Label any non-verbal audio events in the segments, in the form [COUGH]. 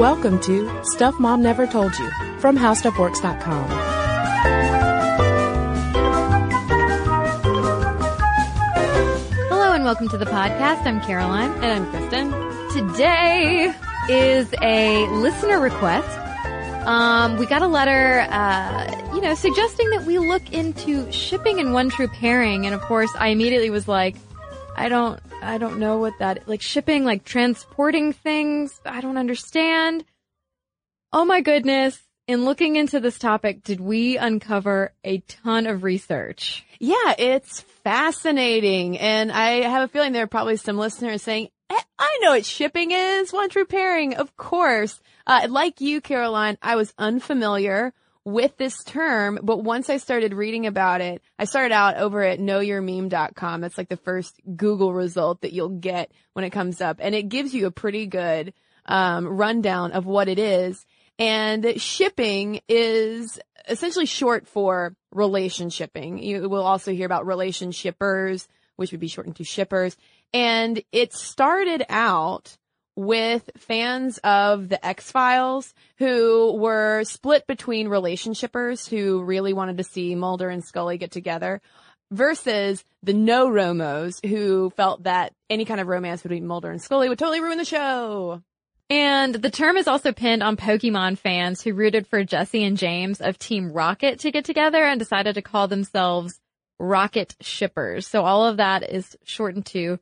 Welcome to Stuff Mom Never Told You from HowStuffWorks.com. Hello and welcome to the podcast. I'm Caroline. And I'm Cristen. Today is a listener request. Um, we got a letter, uh, you know, suggesting that we look into shipping and one true pairing. And of course, I immediately was like, I don't, I don't know what that, like shipping, like transporting things. I don't understand. Oh my goodness. In looking into this topic, did we uncover a ton of research? Yeah, it's fascinating. And I have a feeling there are probably some listeners saying, "Eh, I know what shipping is. One repairing. Of course. Uh, like you, Caroline, I was unfamiliar with this term, but once I started reading about it, I started out over at knowyourmeme.com. That's like the first Google result that you'll get when it comes up. And it gives you a pretty good, um, rundown of what it is. And shipping is essentially short for relationshipping. You will also hear about relationshippers, which would be shortened to shippers. And it started out with fans of the X-Files who were split between relationshippers who really wanted to see Mulder and Scully get together versus the NoRomos who felt that any kind of romance between Mulder and Scully would totally ruin the show. And the term is also pinned on Pokemon fans who rooted for Jesse and James of Team Rocket to get together and decided to call themselves Rocket Shippers. So all of that is shortened to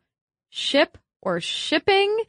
ship or shipping.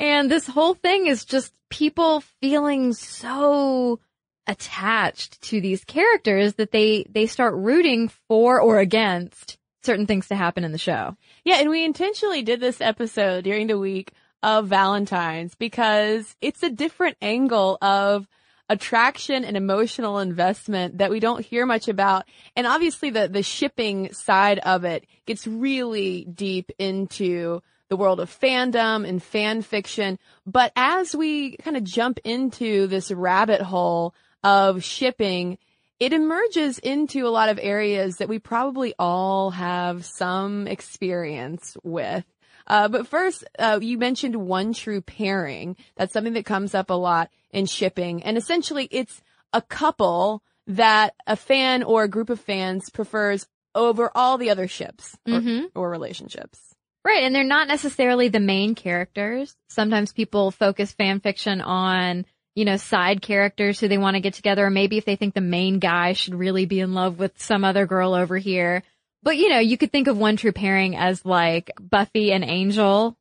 And this whole thing is just people feeling so attached to these characters that they, they start rooting for or against certain things to happen in the show. Yeah, and we intentionally did this episode during the week of Valentine's because it's a different angle of attraction and emotional investment that we don't hear much about. And obviously the, the shipping side of it gets really deep into the world of fandom and fan fiction. But as we kind of jump into this rabbit hole of shipping, it emerges into a lot of areas that we probably all have some experience with. Uh, but first, uh, you mentioned one true pairing. That's something that comes up a lot in shipping. And essentially it's a couple that a fan or a group of fans prefers over all the other ships or, Mhm. or relationships. Right. And they're not necessarily the main characters. Sometimes people focus fan fiction on, you know, side characters who they want to get together. Or maybe if they think the main guy should really be in love with some other girl over here. But you know, you could think of one true pairing as like Buffy and Angel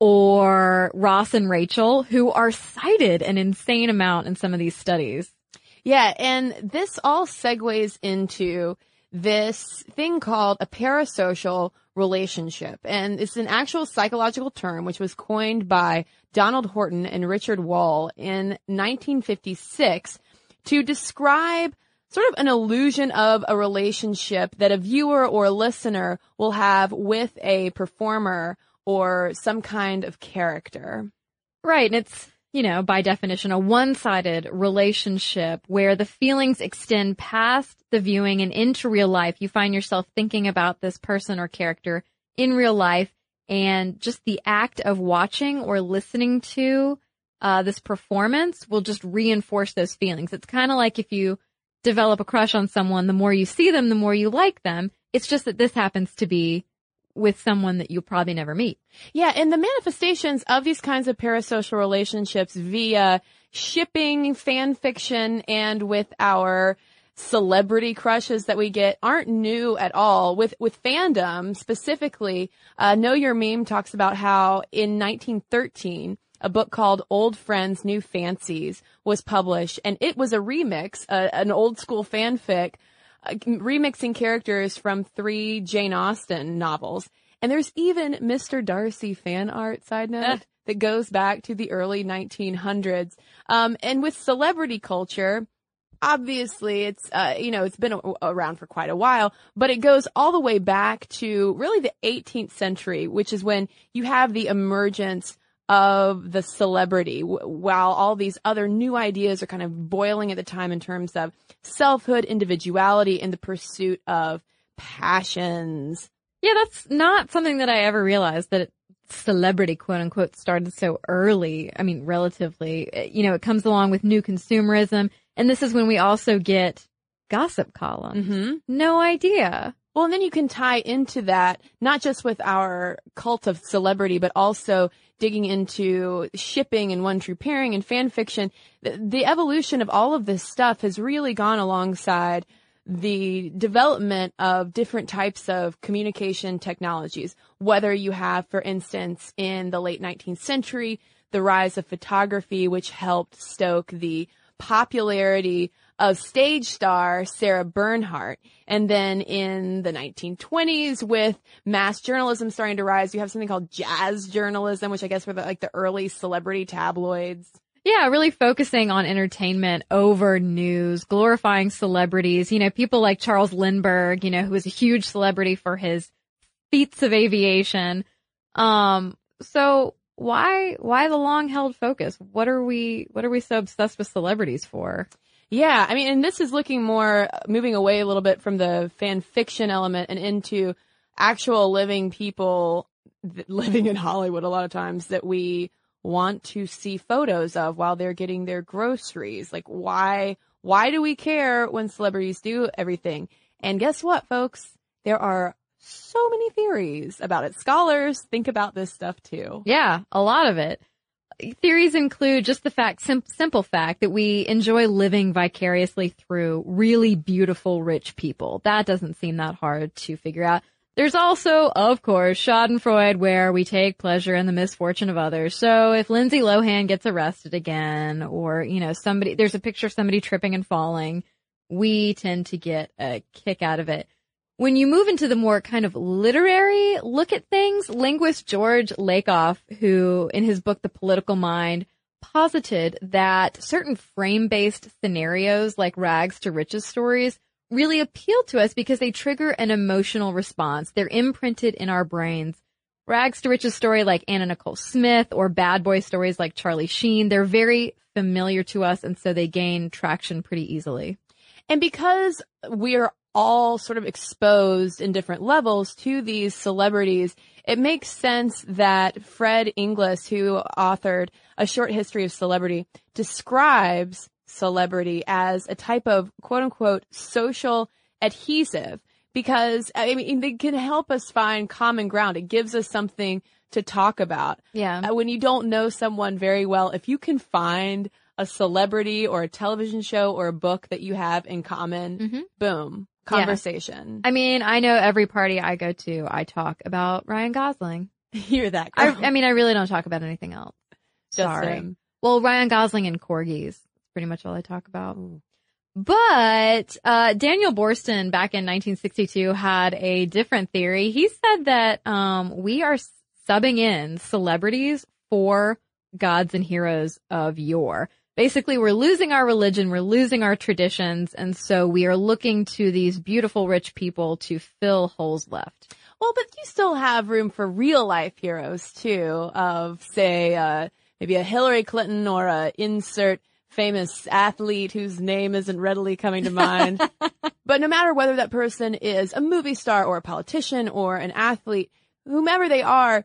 or Ross and Rachel who are cited an insane amount in some of these studies. Yeah, and this all segues into this thing called a parasocial relationship. And it's an actual psychological term which was coined by Donald Horton and Richard Wohl in 1956 to describe sort of an illusion of a relationship that a viewer or a listener will have with a performer or some kind of character. Right. And it's, you know, by definition, a one-sided relationship where the feelings extend past the viewing and into real life. You find yourself thinking about this person or character in real life and just the act of watching or listening to uh, this performance will just reinforce those feelings. It's kind of like if you develop a crush on someone, the more you see them, the more you like them. It's just that this happens to be with someone that you'll probably never meet. Yeah, and the manifestations of these kinds of parasocial relationships via shipping, fan fiction, and with our celebrity crushes that we get aren't new at all. With with fandom specifically, uh, Know Your Meme talks about how in 1913 a book called Old Friends, New Fancies was published, and it was a remix, an old school fanfic, remixing characters from three Jane Austen novels. And there's even Mr. Darcy fan art, side note, that goes back to the early 1900s. Um, and with celebrity culture, obviously it's, uh, you know, it's been a- around for quite a while, but it goes all the way back to really the 18th century, which is when you have the emergence of the celebrity while all these other new ideas are kind of boiling at the time in terms of selfhood, individuality, and the pursuit of passions. Yeah, that's not something that I ever realized that celebrity quote unquote started so early. I mean, relatively, you know, it comes along with new consumerism. And this is when we also get gossip columns. hmm No idea. Well, and then you can tie into that, not just with our cult of celebrity, but also digging into shipping and one true pairing and fan fiction. The, the evolution of all of this stuff has really gone alongside the development of different types of communication technologies. Whether you have, for instance, in the late 19th century, the rise of photography, which helped stoke the popularity of stage star Sarah Bernhardt. And then in the 1920s with mass journalism starting to rise, you have something called jazz journalism, which I guess were the, like the early celebrity tabloids. Yeah, really focusing on entertainment over news, glorifying celebrities. You know, people like Charles Lindbergh, you know, who was a huge celebrity for his feats of aviation. Um, so why, why the long held focus? What are we, what are we so obsessed with celebrities for? Yeah, I mean, and this is looking more, uh, moving away a little bit from the fan fiction element and into actual living people [LAUGHS] living in Hollywood a lot of times that we want to see photos of while they're getting their groceries. Like, why, why do we care when celebrities do everything? And guess what, folks? There are so many theories about it. Scholars think about this stuff too. Yeah, a lot of it. Theories include just the fact, sim- simple fact that we enjoy living vicariously through really beautiful, rich people. That doesn't seem that hard to figure out. There's also, of course, Schadenfreude where we take pleasure in the misfortune of others. So if Lindsay Lohan gets arrested again or, you know, somebody, there's a picture of somebody tripping and falling, we tend to get a kick out of it. When you move into the more kind of literary look at things, linguist George Lakoff, who in his book, The Political Mind, posited that certain frame-based scenarios like rags to riches stories really appeal to us because they trigger an emotional response. They're imprinted in our brains. Rags to riches story like Anna Nicole Smith or bad boy stories like Charlie Sheen, they're very familiar to us and so they gain traction pretty easily. And because we're all sort of exposed in different levels to these celebrities, it makes sense that Fred Inglis, who authored A Short History of Celebrity, describes celebrity as a type of quote unquote social adhesive because I mean, they can help us find common ground. It gives us something to talk about. Yeah. Uh, when you don't know someone very well, if you can find a celebrity or a television show or a book that you have in common, Mhm. boom, conversation. I mean, I know every party I go to, I talk about Ryan Gosling. [LAUGHS] You're that I. I mean, I really don't talk about anything else. Just Sorry. him. Well, Ryan Gosling and corgis. That's pretty much all I talk about. But uh, Daniel Boorstin back in 1962 had a different theory. He said that um, we are subbing in celebrities for gods and heroes of yore. Basically, we're losing our religion, we're losing our traditions, and so we are looking to these beautiful, rich people to fill holes left. Well, but you still have room for real life heroes too, of say, uh, maybe a Hillary Clinton or a insert famous athlete whose name isn't readily coming to mind. [LAUGHS] but no matter whether that person is a movie star or a politician or an athlete, whomever they are,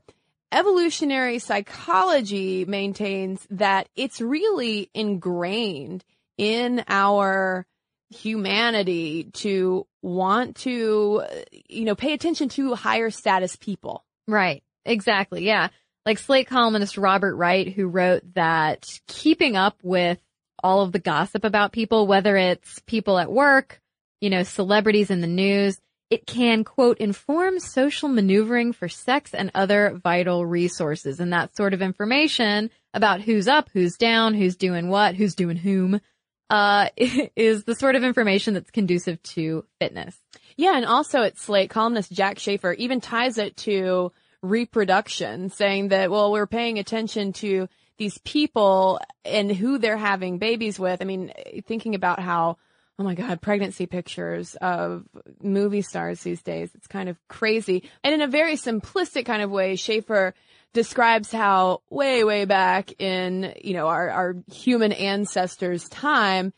evolutionary psychology maintains that it's really ingrained in our humanity to want to, you know, pay attention to higher status people. Right. Exactly. Yeah. Like Slate columnist Robert Wright, who wrote that keeping up with all of the gossip about people, whether it's people at work, you know, celebrities in the news, it can, quote, inform social maneuvering for sex and other vital resources. And that sort of information about who's up, who's down, who's doing what, who's doing whom, uh, [LAUGHS] is the sort of information that's conducive to fitness. Yeah, and also at Slate, columnist Jack Shafer even ties it to reproduction, saying that, well, we're paying attention to these people and who they're having babies with. I mean, thinking about how, oh my God, pregnancy pictures of movie stars these days, it's kind of crazy. And in a very simplistic kind of way, Shafer describes how way, way back in, you know, our, our human ancestors time,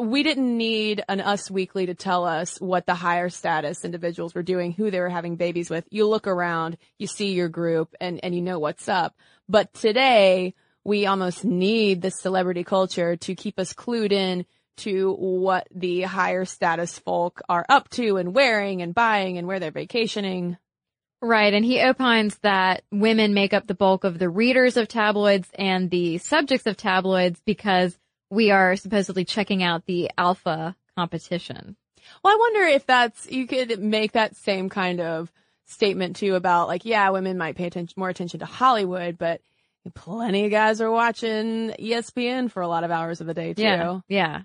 we didn't need an Us Weekly to tell us what the higher status individuals were doing, who they were having babies with. You look around, you see your group, and, and you know what's up. But today, we almost need the celebrity culture to keep us clued in to what the higher status folk are up to and wearing and buying and where they're vacationing. Right. And he opines that women make up the bulk of the readers of tabloids and the subjects of tabloids because we are supposedly checking out the alpha competition. Well, I wonder if that's, you could make that same kind of statement too about like, yeah, women might pay attention, more attention to Hollywood, but plenty of guys are watching ESPN for a lot of hours of the day too. Yeah. Yeah.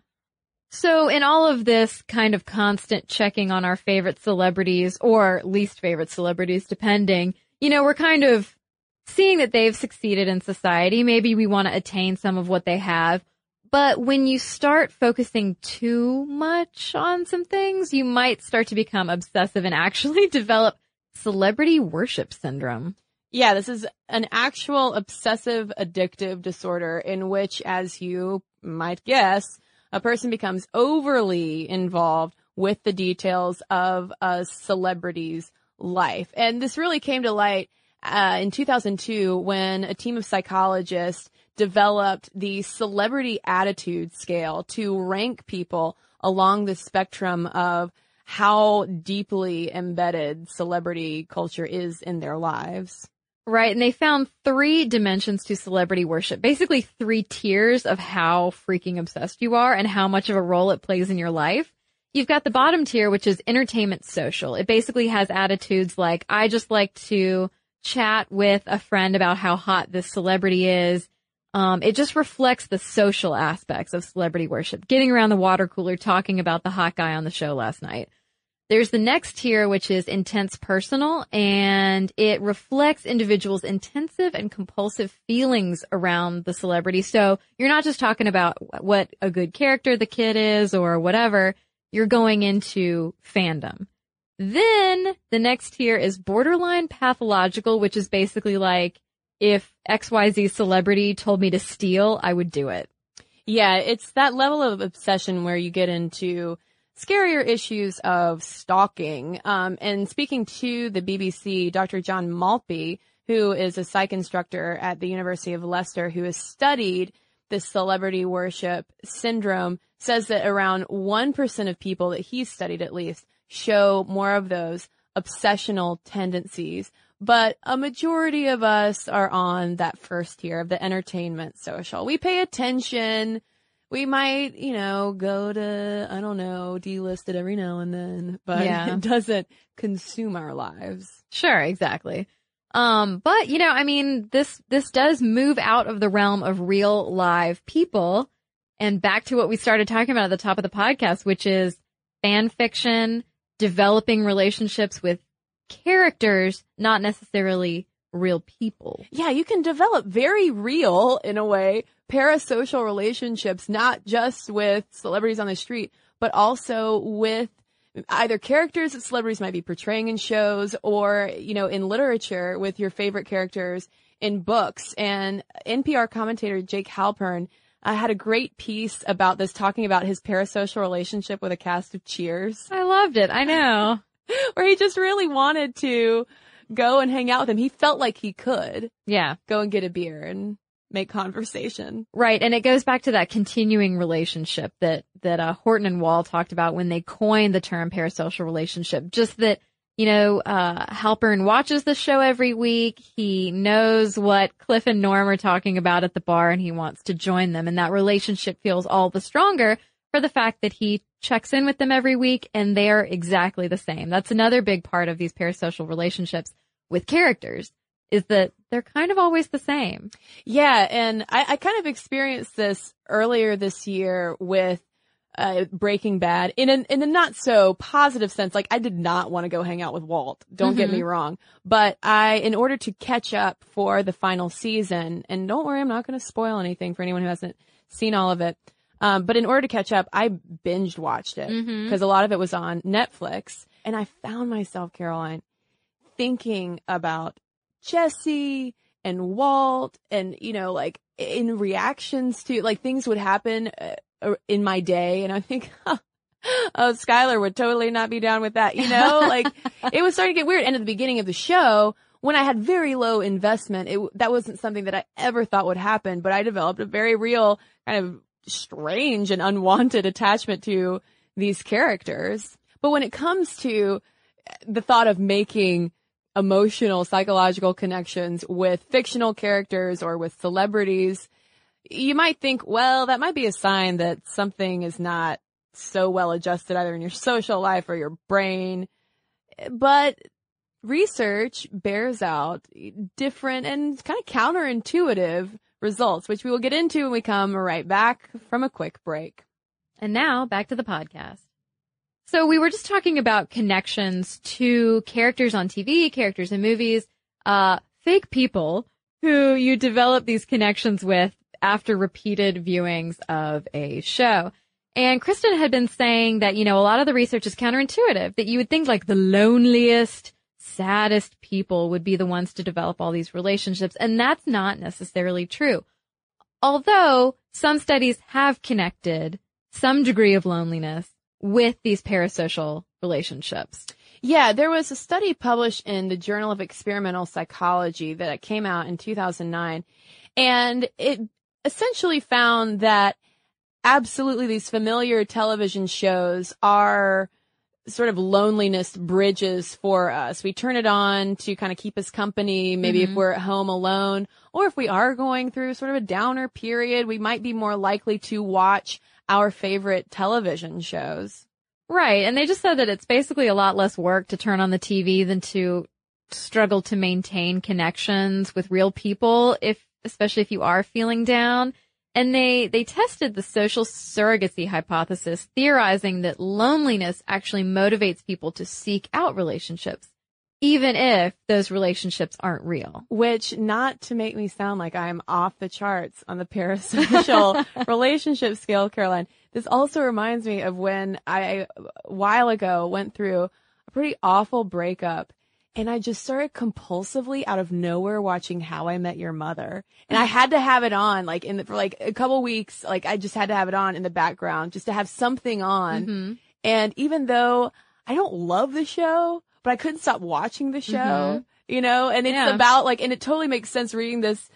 So in all of this kind of constant checking on our favorite celebrities or least favorite celebrities, depending, you know, we're kind of seeing that they've succeeded in society. Maybe we want to attain some of what they have. But when you start focusing too much on some things, you might start to become obsessive and actually [LAUGHS] develop celebrity worship syndrome. Yeah, this is an actual obsessive addictive disorder in which, as you might guess, a person becomes overly involved with the details of a celebrity's life. And this really came to light uh, in 2002 when a team of psychologists developed the celebrity attitude scale to rank people along the spectrum of how deeply embedded celebrity culture is in their lives. Right. And they found three dimensions to celebrity worship, basically three tiers of how freaking obsessed you are and how much of a role it plays in your life. You've got the bottom tier, which is entertainment social. It basically has attitudes like, I just like to chat with a friend about how hot this celebrity is. Um, it just reflects the social aspects of celebrity worship. Getting around the water cooler talking about the hot guy on the show last night. There's the next tier, which is intense personal, and it reflects individuals' intensive and compulsive feelings around the celebrity. So you're not just talking about what a good character the kid is or whatever. You're going into fandom. Then the next tier is borderline pathological, which is basically like if XYZ celebrity told me to steal, I would do it. Yeah, it's that level of obsession where you get into scarier issues of stalking. Um, and speaking to the BBC, Dr. John Maltby, who is a psych instructor at the University of Leicester, who has studied this celebrity worship syndrome, says that around 1% of people that he's studied at least show more of those obsessional tendencies. But a majority of us are on that first tier of the entertainment social. We pay attention we might, you know, go to, I don't know, delist it every now and then, but yeah. [LAUGHS] it doesn't consume our lives. Sure, exactly. Um, but you know, I mean, this, this does move out of the realm of real live people and back to what we started talking about at the top of the podcast, which is fan fiction, developing relationships with characters, not necessarily real people. Yeah, you can develop very real, in a way, parasocial relationships, not just with celebrities on the street, but also with either characters that celebrities might be portraying in shows or, you know, in literature with your favorite characters in books. And NPR commentator Jake Halpern uh, had a great piece about this, talking about his parasocial relationship with a cast of Cheers. I loved it. I know. [LAUGHS] Where he just really wanted to go and hang out with him. He felt like he could. Yeah. Go and get a beer and make conversation. Right. And it goes back to that continuing relationship that, that, uh, Horton and Wohl talked about when they coined the term parasocial relationship. Just that, you know, uh, Halpern watches the show every week. He knows what Cliff and Norm are talking about at the bar and he wants to join them. And that relationship feels all the stronger for the fact that he checks in with them every week and they're exactly the same. That's another big part of these parasocial relationships with characters is that they're kind of always the same. Yeah, and I, I kind of experienced this earlier this year with uh, Breaking Bad in a in a not so positive sense. Like I did not want to go hang out with Walt. Don't mm-hmm. get me mm-hmm. wrong, but I, in order to catch up for the final season, and don't worry, I'm not going to spoil anything for anyone who hasn't seen all of it. Um, but in order to catch up, I binged watched it because mm-hmm. a lot of it was on Netflix, and I found myself, Caroline, thinking about Jesse and Walt and, you know, like in reactions to like things would happen uh, uh, in my day. And I think, [LAUGHS] oh, Skyler would totally not be down with that. You know, like [LAUGHS] it was starting to get weird. And at the beginning of the show, when I had very low investment, it, that wasn't something that I ever thought would happen, but I developed a very real kind of strange and unwanted attachment to these characters. But when it comes to the thought of making emotional, psychological connections with fictional characters or with celebrities, you might think, well, that might be a sign that something is not so well adjusted either in your social life or your brain. But research bears out different and kind of counterintuitive results, which we will get into when we come right back from a quick break. And now back to the podcast. So we were just talking about connections to characters on TV, characters in movies, uh, fake people who you develop these connections with after repeated viewings of a show. And Cristen had been saying that, you know, a lot of the research is counterintuitive, that you would think like the loneliest, saddest people would be the ones to develop all these relationships. And that's not necessarily true. Although some studies have connected some degree of loneliness with these parasocial relationships. Yeah, there was a study published in the Journal of Experimental Psychology that came out in 2009 and it essentially found that absolutely these familiar television shows are sort of loneliness bridges for us. We turn it on to kind of keep us company, maybe mm-hmm. if we're at home alone, or if we are going through sort of a downer period, we might be more likely to watch our favorite television shows. Right. And they just said that it's basically a lot less work to turn on the TV than to struggle to maintain connections with real people if, especially if you are feeling down. And they, they tested the social surrogacy hypothesis, theorizing that loneliness actually motivates people to seek out relationships, even if those relationships aren't real. Which, not to make me sound like I'm off the charts on the parasocial [LAUGHS] relationship scale, Caroline, this also reminds me of when I, a while ago, went through a pretty awful breakup and I just started compulsively out of nowhere watching How I Met Your Mother. And I had to have it on, like in the, for like a couple weeks, like I just had to have it on in the background just to have something on. Mm-hmm. And even though I don't love the show, but I couldn't stop watching the show, mm-hmm. you know, and it's yeah. about like, and it totally makes sense reading this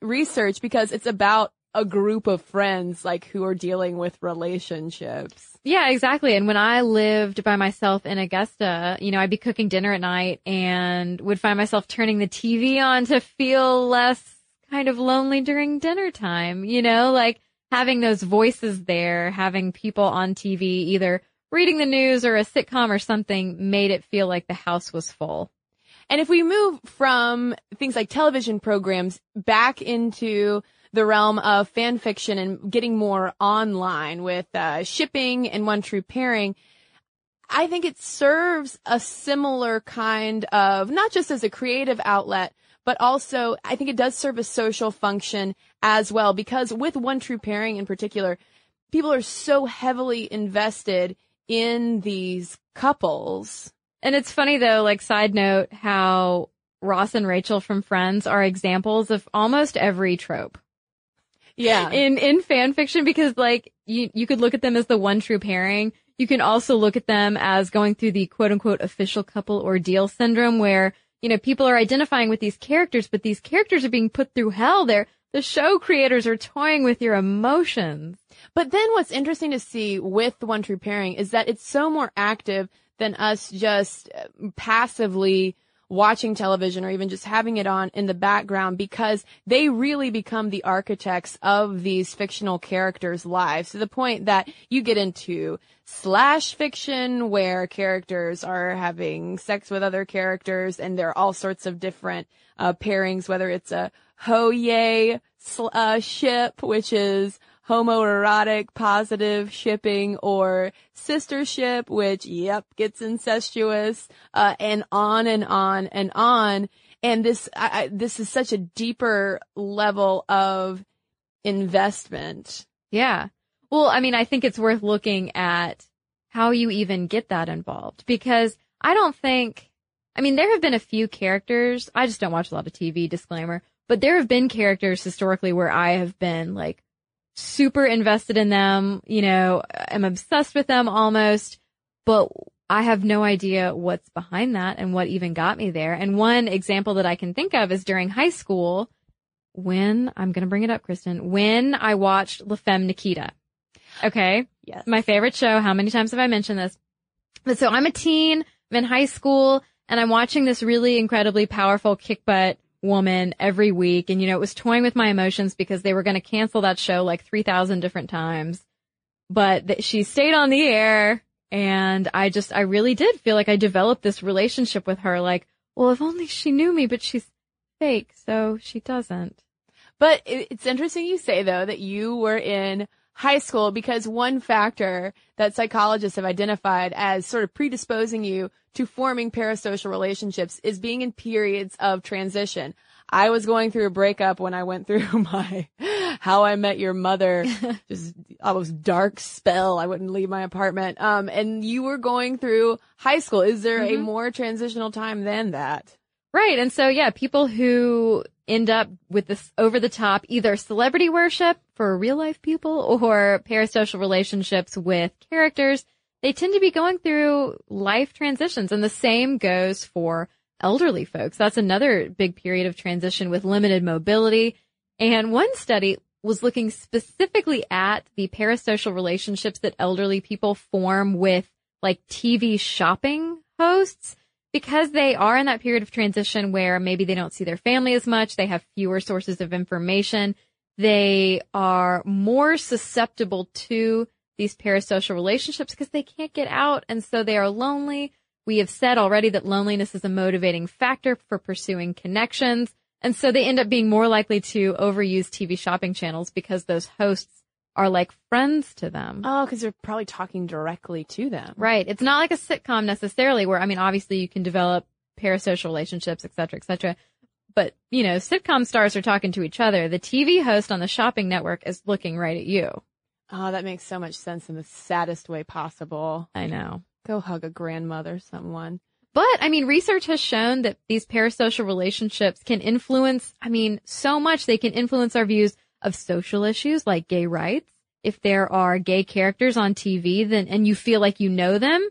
research because it's about a group of friends like who are dealing with relationships. Yeah, exactly. And when I lived by myself in Augusta, you know, I'd be cooking dinner at night and would find myself turning the TV on to feel less kind of lonely during dinner time, you know, like having those voices there, having people on TV, either reading the news or a sitcom or something made it feel like the house was full. And if we move from things like television programs back into the realm of fan fiction and getting more online with uh, shipping and one true pairing. I think it serves a similar kind of, not just as a creative outlet, but also I think it does serve a social function as well because with one true pairing in particular, people are so heavily invested in these couples. And it's funny though, like side note, how Ross and Rachel from Friends are examples of almost every trope. Yeah. In, in fan fiction because like you, you could look at them as the one true pairing. You can also look at them as going through the quote unquote official couple ordeal syndrome where, you know, people are identifying with these characters, but these characters are being put through hell. They're, the show creators are toying with your emotions. But then what's interesting to see with the one true pairing is that it's so more active than us just passively watching television or even just having it on in the background because they really become the architects of these fictional characters' lives to the point that you get into slash fiction where characters are having sex with other characters and there are all sorts of different uh, pairings, whether it's a ho yay uh, ship, which is homoerotic positive shipping or sistership, which, yep, gets incestuous, uh, and on and on and on. And this, I, I, this is such a deeper level of investment. Yeah. Well, I mean, I think it's worth looking at how you even get that involved because I don't think, I mean, there have been a few characters. I just don't watch a lot of TV disclaimer, but there have been characters historically where I have been like super invested in them, you know, I'm obsessed with them almost, but I have no idea what's behind that and what even got me there. And one example that I can think of is during high school when I'm going to bring it up, Cristen, when I watched La Femme Nikita. Okay. Yes. My favorite show. How many times have I mentioned this? But so I'm a teen, I'm in high school, and I'm watching this really incredibly powerful kick butt woman every week. And you know, it was toying with my emotions because they were going to cancel that show like 3,000 different times. But th- she stayed on the air and I just, I really did feel like I developed this relationship with her. Like, well, if only she knew me, but she's fake, so she doesn't. But it's interesting you say though that you were in high school because one factor that psychologists have identified as sort of predisposing you to forming parasocial relationships is being in periods of transition. I was going through a breakup when I went through [LAUGHS] my how I met your mother, [LAUGHS] just almost dark spell. I wouldn't leave my apartment. Um, and you were going through high school. Is there a more transitional time than that? Right. And so, yeah, people who end up with this over the top, either celebrity worship for real life people or parasocial relationships with characters, they tend to be going through life transitions. And the same goes for elderly folks. That's another big period of transition with limited mobility. And one study was looking specifically at the parasocial relationships that elderly people form with like TV shopping hosts because they are in that period of transition where maybe they don't see their family as much, they have fewer sources of information, they are more susceptible to these parasocial relationships because they can't get out and so they are lonely. We have said already that loneliness is a motivating factor for pursuing connections. And so they end up being more likely to overuse TV shopping channels because those hosts are like friends to them. Oh, because they're probably talking directly to them. Right. It's not like a sitcom necessarily where, I mean, obviously you can develop parasocial relationships, et cetera, et cetera. But, you know, sitcom stars are talking to each other. The TV host on the shopping network is looking right at you. Oh, that makes so much sense in the saddest way possible. I know. Go hug a grandmother, someone. But I mean, research has shown that these parasocial relationships can influence, I mean, so much they can influence our views of social issues like gay rights. If there are gay characters on TV, then, and you feel like you know them,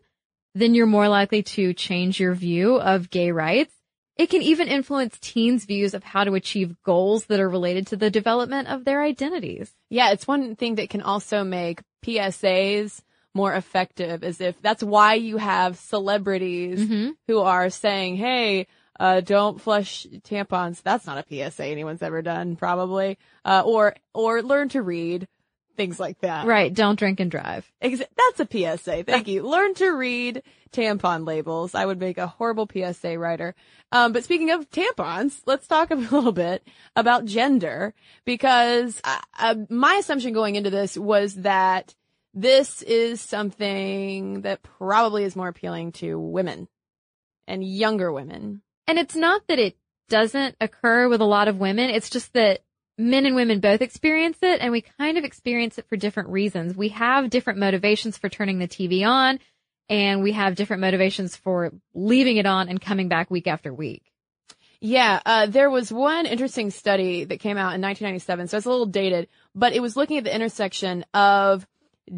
then you're more likely to change your view of gay rights. It can even influence teens' views of how to achieve goals that are related to the development of their identities. Yeah, it's one thing that can also make PSAs more effective is if that's why you have celebrities mm-hmm. who are saying, Hey, uh, don't flush tampons. That's not a PSA anyone's ever done, probably. Uh, or, or learn to read. Things like that. Right. Don't drink and drive. Exa- That's a PSA. Thank you. Learn to read tampon labels. I would make a horrible PSA writer. Um, but speaking of tampons, let's talk a [LAUGHS] little bit about gender because uh, uh, my assumption going into this was that this is something that probably is more appealing to women and younger women. And it's not that it doesn't occur with a lot of women. It's just that men and women both experience it and we kind of experience it for different reasons. We have different motivations for turning the TV on and we have different motivations for leaving it on and coming back week after week. Yeah, uh, there was one interesting study that came out in 1997, so it's a little dated, but it was looking at the intersection of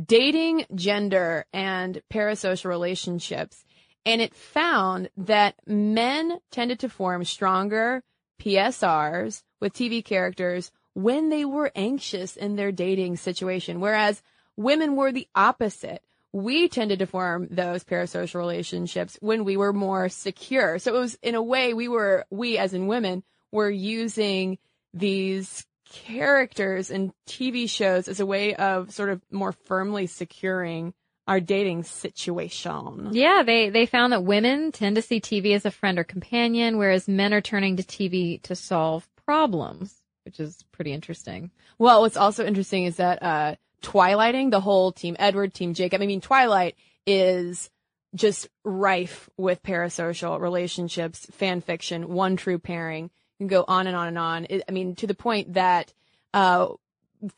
dating, gender, and parasocial relationships. And it found that men tended to form stronger PSRs with TV characters when they were anxious in their dating situation, whereas women were the opposite. We tended to form those parasocial relationships when we were more secure. So it was, in a way, we were, we as in women, were using these characters in TV shows as a way of sort of more firmly securing our dating situation. Yeah, they, they found that women tend to see TV as a friend or companion, whereas men are turning to TV to solve problems, which is pretty interesting. Well, what's also interesting is that uh Twilighting, the whole team Edward, team Jacob. I mean, Twilight is just rife with parasocial relationships, fan fiction, one true pairing. You can go on and on and on. It, I mean, to the point that uh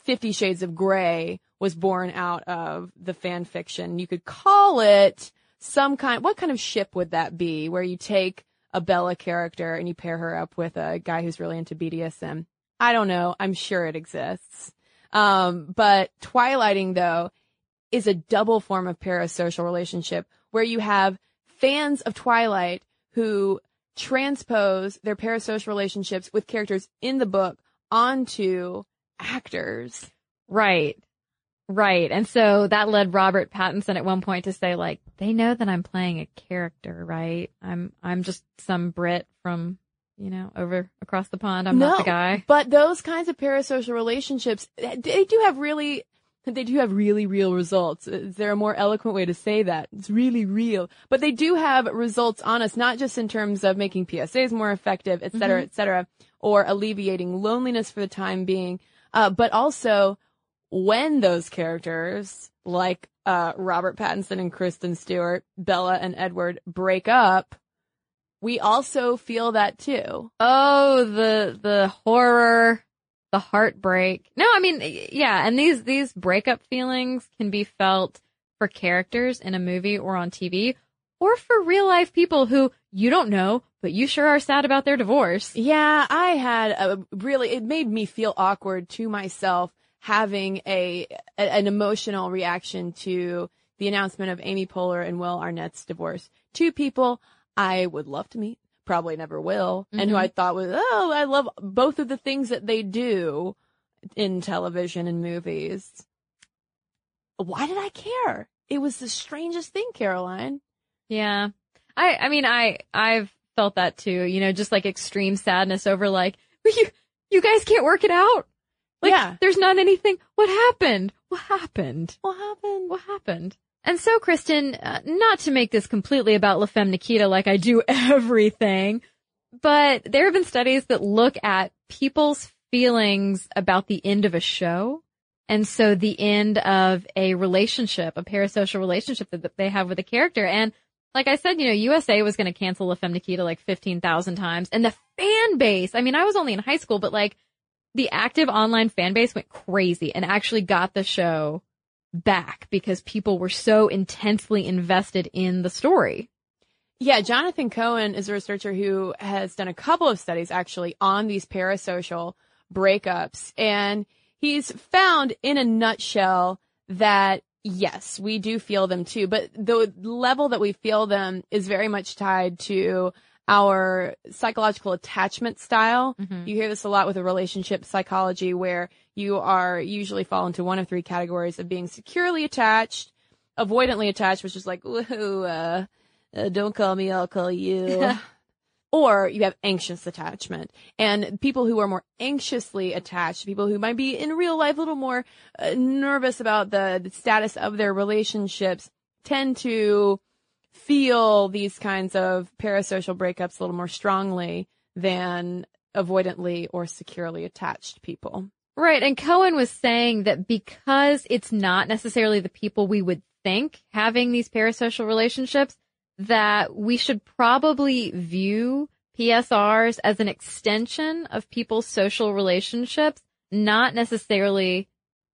Fifty Shades of Grey was born out of the fan fiction. You could call it some kind. What kind of ship would that be? Where you take a Bella character and you pair her up with a guy who's really into BDSM. I don't know. I'm sure it exists. Um, but twilighting though is a double form of parasocial relationship where you have fans of Twilight who transpose their parasocial relationships with characters in the book onto actors. Right. Right. And so that led Robert Pattinson at one point to say like, they know that I'm playing a character, right? I'm, I'm just some Brit from, you know, over across the pond. I'm no, not the guy. But those kinds of parasocial relationships, they do have really, they do have really real results. Is there a more eloquent way to say that? It's really real. But they do have results on us, not just in terms of making PSAs more effective, et cetera, Mm-hmm. et cetera, or alleviating loneliness for the time being, uh, but also when those characters, like uh, Robert Pattinson and Kristen Stewart, Bella and Edward, break up, we also feel that too. Oh, the, the horror, the heartbreak. No, I mean, yeah. And these, these breakup feelings can be felt for characters in a movie or on TV or for real life people who you don't know, but you sure are sad about their divorce. Yeah, I had a really, it made me feel awkward to myself having a, a an emotional reaction to the announcement of Amy Poehler and Will Arnett's divorce. Two people I would love to meet, probably never will, and who mm-hmm. I thought was, oh, I love both of the things that they do in television and movies. Why did I care? It was the strangest thing, Caroline. Yeah. I, I mean, I, I've felt that too, you know, just like extreme sadness over like, you, you guys can't work it out. Like, Yeah. there's not anything. What happened? What happened? What happened? What happened? And so, Cristen, uh, not to make this completely about La Femme Nikita like I do [LAUGHS] everything, but there have been studies that look at people's feelings about the end of a show. And so the end of a relationship, a parasocial relationship that that they have with a character. And like I said, you know, USA was going to cancel La Femme Nikita like 15,000 times. And the fan base, I mean, I was only in high school, but like the active online fan base went crazy and actually got the show back because people were so intensely invested in the story. Yeah, Jonathan Cohen is a researcher who has done a couple of studies actually on these parasocial breakups. And he's found in a nutshell that yes, we do feel them too, but the level that we feel them is very much tied to our psychological attachment style. You hear this a lot with a relationship psychology where you are usually fall into one of three categories of being securely attached, avoidantly attached, which is like, woohoo, uh, uh, don't call me, I'll call you. [LAUGHS] or you have anxious attachment. And people who are more anxiously attached, people who might be in real life a little more uh, nervous about the, the status of their relationships, tend to feel these kinds of parasocial breakups a little more strongly than avoidantly or securely attached people. Right. And Cohen was saying that because it's not necessarily the people we would think having these parasocial relationships, that we should probably view PSRs as an extension of people's social relationships, not necessarily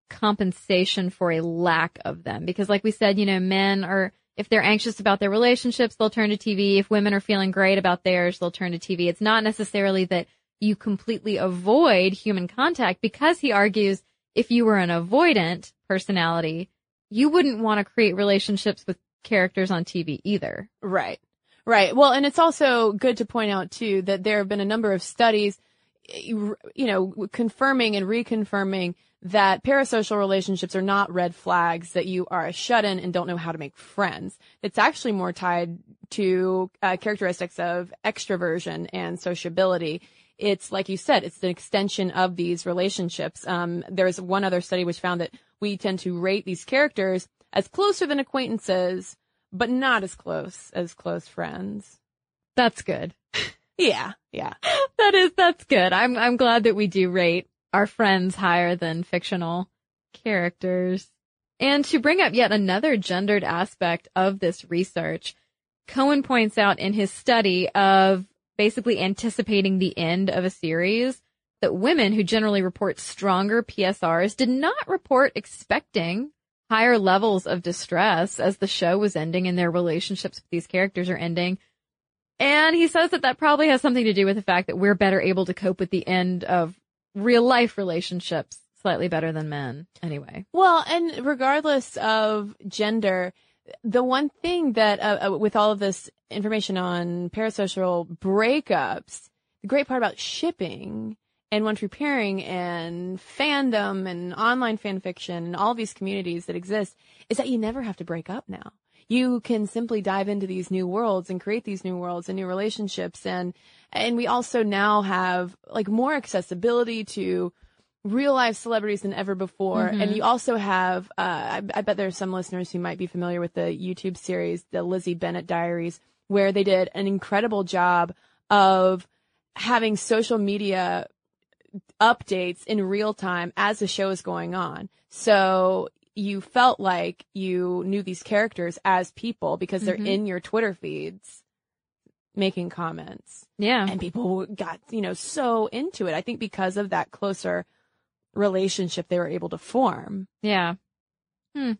compensation for a lack of them. Because like we said, you know, men are, if they're anxious about their relationships, they'll turn to TV. If women are feeling great about theirs, they'll turn to TV. It's not necessarily that you completely avoid human contact because he argues if you were an avoidant personality, you wouldn't want to create relationships with characters on TV either. Right. Right. Well, and it's also good to point out too that there have been a number of studies, you know, confirming and reconfirming that parasocial relationships are not red flags that you are a shut in and don't know how to make friends. It's actually more tied to uh, characteristics of extroversion and sociability. It's like you said, it's an extension of these relationships. Um, there's one other study which found that we tend to rate these characters as closer than acquaintances, but not as close as close friends. That's good. [LAUGHS] Yeah, yeah. [LAUGHS] That is, that's good. I'm, I'm glad that we do rate our friends higher than fictional characters. And to bring up yet another gendered aspect of this research, Cohen points out in his study of basically anticipating the end of a series that women who generally report stronger PSRs did not report expecting higher levels of distress as the show was ending and their relationships with these characters are ending. And he says that that probably has something to do with the fact that we're better able to cope with the end of real life relationships slightly better than men anyway. Well, and regardless of gender, the one thing that uh, uh, with all of this information on parasocial breakups, the great part about shipping and one true pairing and fandom and online fan fiction and all these communities that exist is that you never have to break up now. You can simply dive into these new worlds and create these new worlds and new relationships and and we also now have like more accessibility to real life celebrities than ever before. Mm-hmm. And you also have, uh, I, I bet there's some listeners who might be familiar with the YouTube series, the Lizzie Bennet Diaries, where they did an incredible job of having social media updates in real time as the show is going on. So you felt like you knew these characters as people because they're Mhm. in your Twitter feeds making comments Yeah. and people got you know so into it i think because of that closer relationship they were able to form Yeah. Hmm.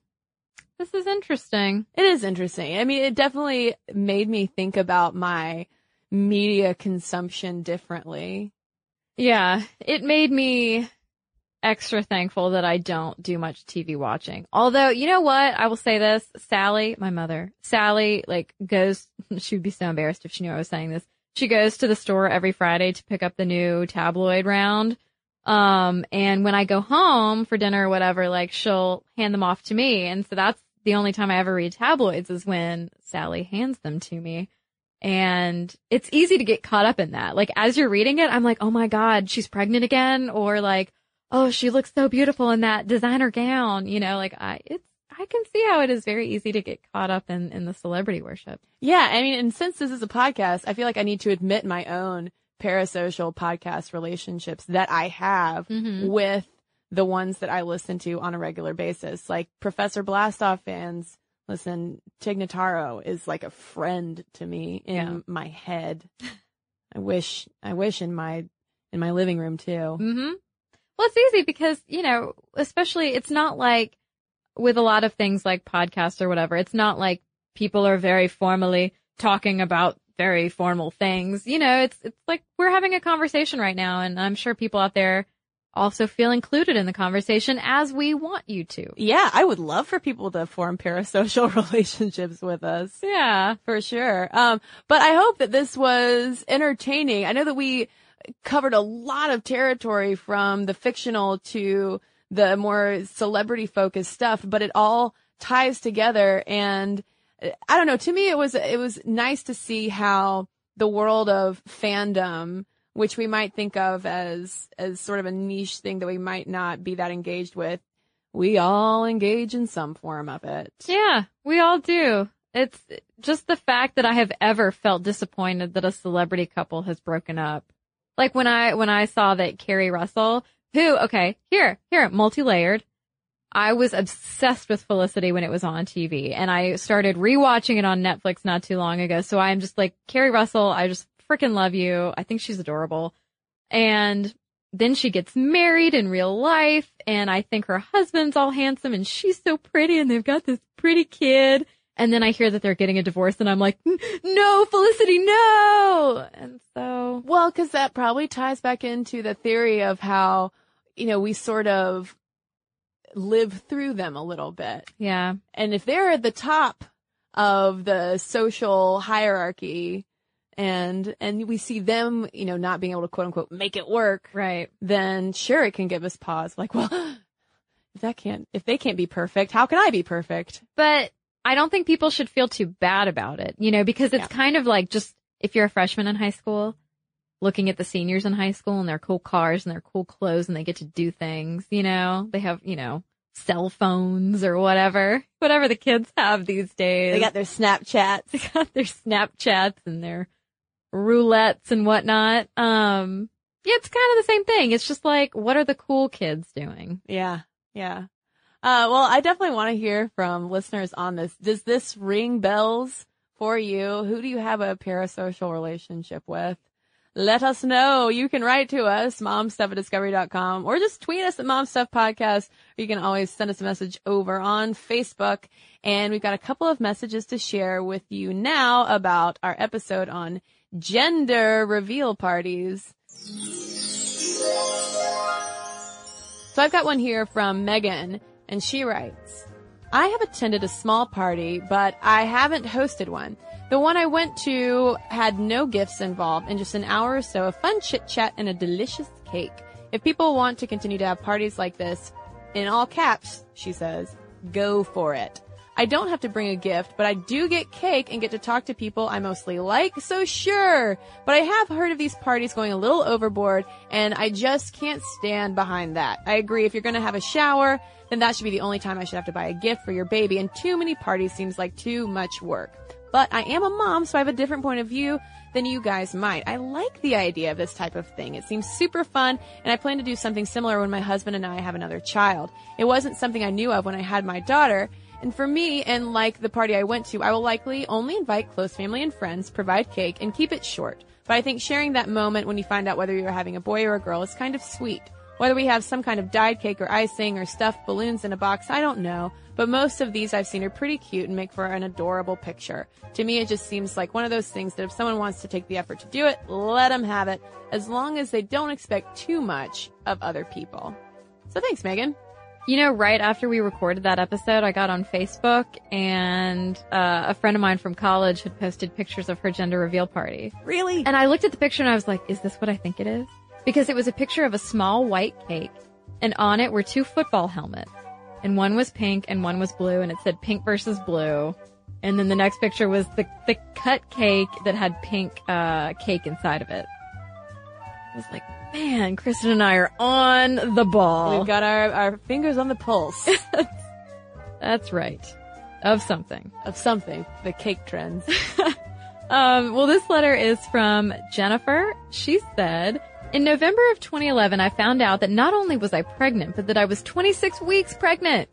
This is interesting. it is interesting i mean it definitely made me think about my media consumption differently Yeah. It made me extra thankful that I don't do much TV watching. Although, you know what? I will say this. Sally, my mother, Sally, like goes, [LAUGHS] she would be so embarrassed if she knew I was saying this. She goes to the store every Friday to pick up the new tabloid round. Um, and when I go home for dinner or whatever, like she'll hand them off to me. And so that's the only time I ever read tabloids is when Sally hands them to me. And it's easy to get caught up in that. Like as you're reading it, I'm like, oh my God, she's pregnant again. Or like, oh, she looks so beautiful in that designer gown. You know, like I, it's, I can see how it is very easy to get caught up in, in the celebrity worship. yeah i mean and since this is a podcast i feel like i need to admit my own parasocial podcast relationships that i have Mhm. with the ones that i listen to on a regular basis like professor blastoff fans listen Tig Notaro is like a friend to me in Yeah. my head i wish i wish in my in my living room too Mm-hmm. Well, it's easy because, you know, especially it's not like with a lot of things like podcasts or whatever, it's not like people are very formally talking about very formal things. You know, it's, it's like we're having a conversation right now and I'm sure people out there also feel included in the conversation as we want you to. yeah i would love for people to form parasocial [LAUGHS] relationships with us Yeah. for sure. Um, but I hope that this was entertaining. I know that we covered a lot of territory from the fictional to the more celebrity focused stuff, but it all ties together. And uh, I don't know, to me, it was, it was nice to see how the world of fandom, which we might think of as, as sort of a niche thing that we might not be that engaged with, we all engage in some form of it. Yeah, we all do. It's just the fact that I have ever felt disappointed that a celebrity couple has broken up. Like when I, when I saw that Keri Russell, who, okay, here, here, multi-layered. I was obsessed with Felicity when it was on TV and I started rewatching it on Netflix not too long ago. So I'm just like, Keri Russell, I just freaking love you. I think she's adorable. And then she gets married in real life and I think her husband's all handsome and she's so pretty and they've got this pretty kid. And then I hear that they're getting a divorce and I'm like, no, Felicity, no. And so, Well, because that probably ties back into the theory of how, you know, we sort of live through them a little bit. yeah, And if they're at the top of the social hierarchy and, and we see them, you know, not being able to quote unquote make it work, right. then sure, it can give us pause. Like, well, [GASPS] if that can't, if they can't be perfect, how can I be perfect? But I don't think people should feel too bad about it, you know, because it's Yeah. kind of like just if you're a freshman in high school, looking at the seniors in high school and their cool cars and their cool clothes and they get to do things, you know, they have, you know, cell phones or whatever, whatever the kids have these days. They got their Snapchats. [LAUGHS] they got their Snapchats and their roulettes and whatnot. Um, yeah, it's kind of the same thing. It's just like, what are the cool kids doing? Yeah, yeah. Uh, well, I definitely want to hear from listeners on this. Does this ring bells for you? Who do you have a parasocial relationship with? Let us know. You can write to us, momstuff at discovery.com, or just tweet us at momstuff podcast, or you can always send us a message over on Facebook. And we've got a couple of messages to share with you now about our episode on gender reveal parties. So I've got one here from Megan, and she writes, I have attended a small party, but I haven't hosted one. The one I went to had no gifts involved and just an hour or so of fun chit chat and a delicious cake. If people want to continue to have parties like this, in all caps, she says, go for it. I don't have to bring a gift, but I do get cake and get to talk to people I mostly like, so sure. But I have heard of these parties going a little overboard, and I just can't stand behind that. I agree, if you're gonna have a shower, then that should be the only time I should have to buy a gift for your baby, and too many parties seems like too much work. But I am a mom, so I have a different point of view than you guys might. I like the idea of this type of thing. It seems super fun, and I plan to do something similar when my husband and I have another child. It wasn't something I knew of when I had my daughter, and for me, and like the party I went to, I will likely only invite close family and friends, provide cake, and keep it short. But I think sharing that moment when you find out whether you're having a boy or a girl is kind of sweet. Whether we have some kind of dyed cake or icing or stuffed balloons in a box, I don't know. But most of these I've seen are pretty cute and make for an adorable picture. To me, it just seems like one of those things that if someone wants to take the effort to do it, let them have it, as long as they don't expect too much of other people. So thanks, Megan. You know, right after we recorded that episode, I got on Facebook and uh, a friend of mine from college had posted pictures of her gender reveal party. Really? And I looked at the picture and I was like, is this what I think it is? Because it was a picture of a small white cake and on it were two football helmets. And one was pink and one was blue and it said pink versus blue. And then the next picture was the, the cut cake that had pink, uh, cake inside of it. I was like, man, Cristen and I are on the ball. We've got our, our fingers on the pulse [LAUGHS] That's right. Of something. of something. The cake trends. [LAUGHS] Um, well, this letter is from Jennifer. She said, in November of 2011, I found out that not only was I pregnant, but that I was 26 weeks pregnant.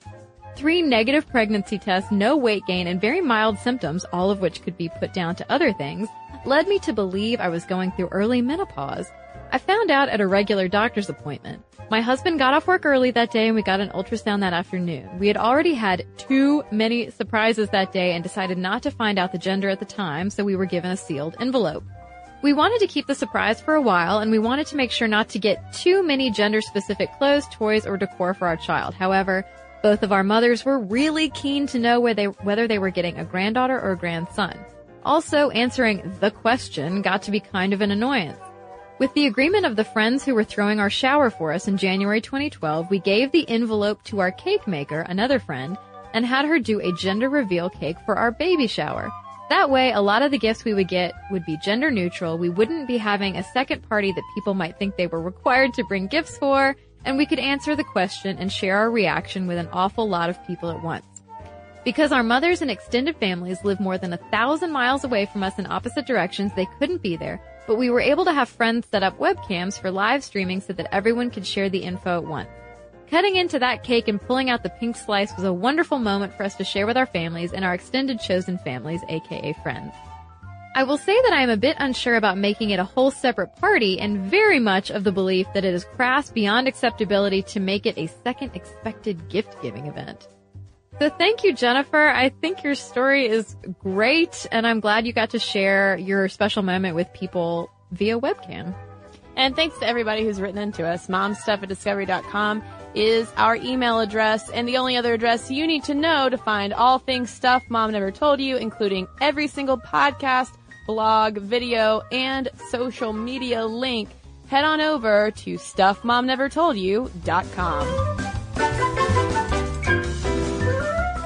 Three negative pregnancy tests, no weight gain, and very mild symptoms, all of which could be put down to other things, led me to believe I was going through early menopause. I found out at a regular doctor's appointment. My husband got off work early that day and we got an ultrasound that afternoon. We had already had too many surprises that day and decided not to find out the gender at the time, so we were given a sealed envelope. We wanted to keep the surprise for a while and we wanted to make sure not to get too many gender specific clothes, toys, or decor for our child. However, both of our mothers were really keen to know whether they, whether they were getting a granddaughter or a grandson. Also, answering the question got to be kind of an annoyance. With the agreement of the friends who were throwing our shower for us in January 2012, we gave the envelope to our cake maker, another friend, and had her do a gender reveal cake for our baby shower. That way, a lot of the gifts we would get would be gender neutral. We wouldn't be having a second party that people might think they were required to bring gifts for, and we could answer the question and share our reaction with an awful lot of people at once. Because our mothers and extended families live more than a thousand miles away from us in opposite directions, they couldn't be there, but we were able to have friends set up webcams for live streaming so that everyone could share the info at once. Cutting into that cake and pulling out the pink slice was a wonderful moment for us to share with our families and our extended chosen families, aka friends. I will say that I am a bit unsure about making it a whole separate party and very much of the belief that it is crass beyond acceptability to make it a second expected gift giving event. So thank you, Jennifer. I think your story is great and I'm glad you got to share your special moment with people via webcam. And thanks to everybody who's written into us. Momstuff at discovery.com is our email address and the only other address you need to know to find all things stuff mom never told you, including every single podcast, blog, video, and social media link. Head on over to stuffmomnevertoldyou.com.